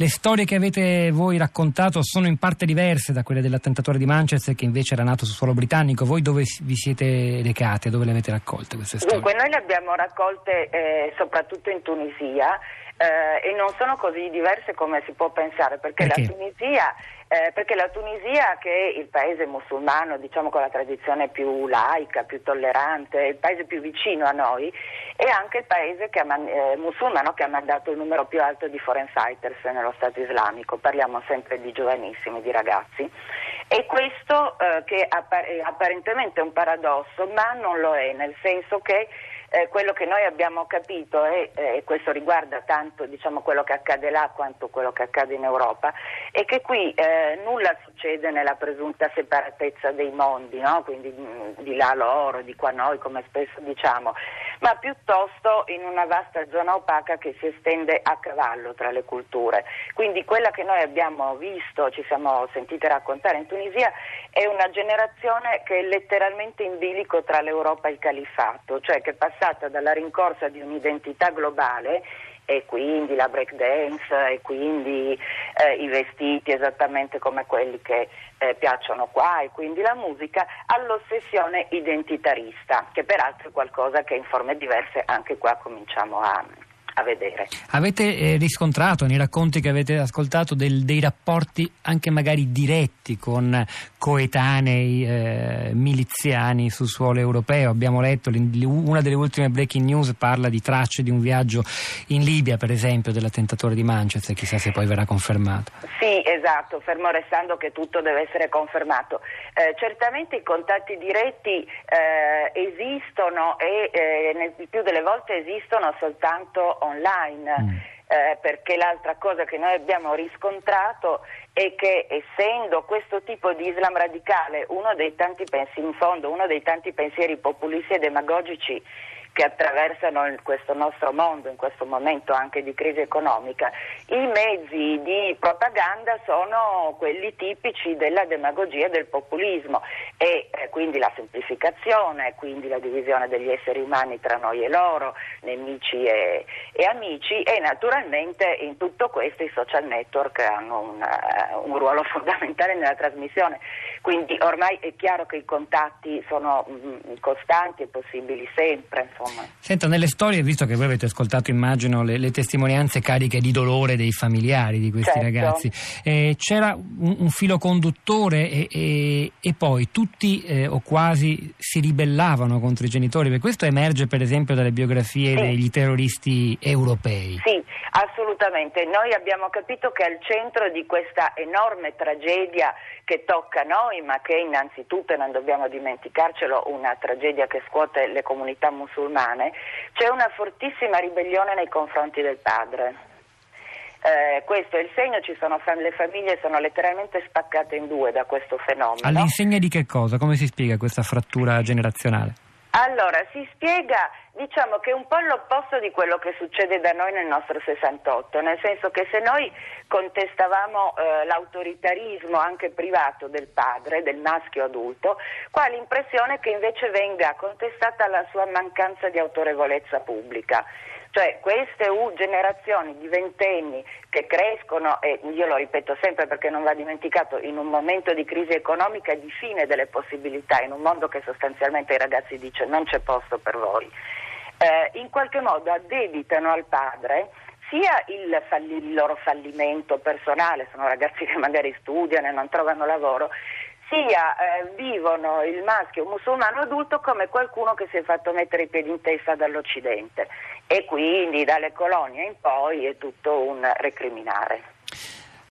Le storie che avete voi raccontato sono in parte diverse da quelle dell'attentatore di Manchester che invece era nato su suolo britannico. Voi dove vi siete recate? Dove le avete raccolte queste storie? Dunque, noi le abbiamo raccolte eh, soprattutto in Tunisia eh, e non sono così diverse come si può pensare, perché, perché? La, Tunisia, eh, perché la Tunisia, che è il paese musulmano, diciamo con la tradizione più laica, più tollerante, il paese più vicino a noi, è anche il paese che ha, eh, musulmano che ha mandato il numero più alto di foreign fighters nello Stato islamico, parliamo sempre di giovanissimi, di ragazzi. E questo eh, che appar- apparentemente è un paradosso, ma non lo è, nel senso che eh, quello che noi abbiamo capito, e eh, questo riguarda tanto diciamo, quello che accade là quanto quello che accade in Europa, è che qui eh, nulla succede nella presunta separatezza dei mondi, no? quindi mm, di là loro, di qua noi, come spesso diciamo, ma piuttosto in una vasta zona opaca che si estende a cavallo tra le culture. Quindi quella che noi abbiamo visto, ci siamo sentite raccontare in Tunisia, è una generazione che è letteralmente in bilico tra l'Europa e il califfato, cioè che è passata dalla rincorsa di un'identità globale e quindi la break dance e quindi eh, i vestiti esattamente come quelli che eh, piacciono qua e quindi la musica all'ossessione identitarista che peraltro è qualcosa che in forme diverse anche qua cominciamo a, a vedere. Avete eh, riscontrato nei racconti che avete ascoltato del, dei rapporti anche magari diretti con coetanei eh, miliziani sul suolo europeo? Abbiamo letto una delle ultime breaking news parla di tracce di un viaggio in Libia, per esempio, dell'attentatore di Manchester, chissà se poi verrà confermato. Sì, esatto, fermo restando che tutto deve essere confermato. Eh, certamente i contatti diretti eh, esistono e eh, nel più delle volte esistono soltanto online. Mm. Eh, perché l'altra cosa che noi abbiamo riscontrato è che essendo questo tipo di Islam radicale uno dei tanti pensieri, in fondo, uno dei tanti pensieri populisti e demagogici che attraversano questo nostro mondo in questo momento anche di crisi economica, i mezzi di propaganda sono quelli tipici della demagogia e del populismo e eh, quindi la semplificazione, quindi la divisione degli esseri umani tra noi e loro, nemici e, e amici e naturalmente in tutto questo i social network hanno un, uh, un ruolo fondamentale nella trasmissione. Quindi ormai è chiaro che i contatti sono mm, costanti e possibili sempre. Insomma. Senta, nelle storie, visto che voi avete ascoltato, immagino, le, le testimonianze cariche di dolore dei familiari di questi certo. ragazzi, eh, c'era un, un, filo conduttore e, e, e poi tutti eh, o quasi si ribellavano contro i genitori, perché questo emerge per esempio dalle biografie sì. degli terroristi europei. Sì, assolutamente. Noi abbiamo capito che al centro di questa enorme tragedia che tocca noi, ma che innanzitutto, non dobbiamo dimenticarcelo, una tragedia che scuote le comunità musulmane, c'è una fortissima ribellione nei confronti del padre. Eh, questo è il segno, fam- le famiglie sono letteralmente spaccate in due da questo fenomeno. All'insegna di che cosa? Come si spiega questa frattura generazionale? Allora, si spiega, diciamo che è un po' l'opposto di quello che succede da noi nel nostro 68, nel senso che se noi contestavamo eh, l'autoritarismo anche privato del padre, del maschio adulto, qua l'impressione è che invece venga contestata la sua mancanza di autorevolezza pubblica. Cioè queste U generazioni di ventenni che crescono, e io lo ripeto sempre perché non va dimenticato, in un momento di crisi economica e di fine delle possibilità, in un mondo che sostanzialmente ai ragazzi dice non c'è posto per voi, eh, in qualche modo addebitano al padre sia il, falli, il, loro fallimento personale, sono ragazzi che magari studiano e non trovano lavoro, sia eh, vivono il maschio musulmano adulto come qualcuno che si è fatto mettere i piedi in testa dall'Occidente e quindi dalle colonie in poi è tutto un recriminare.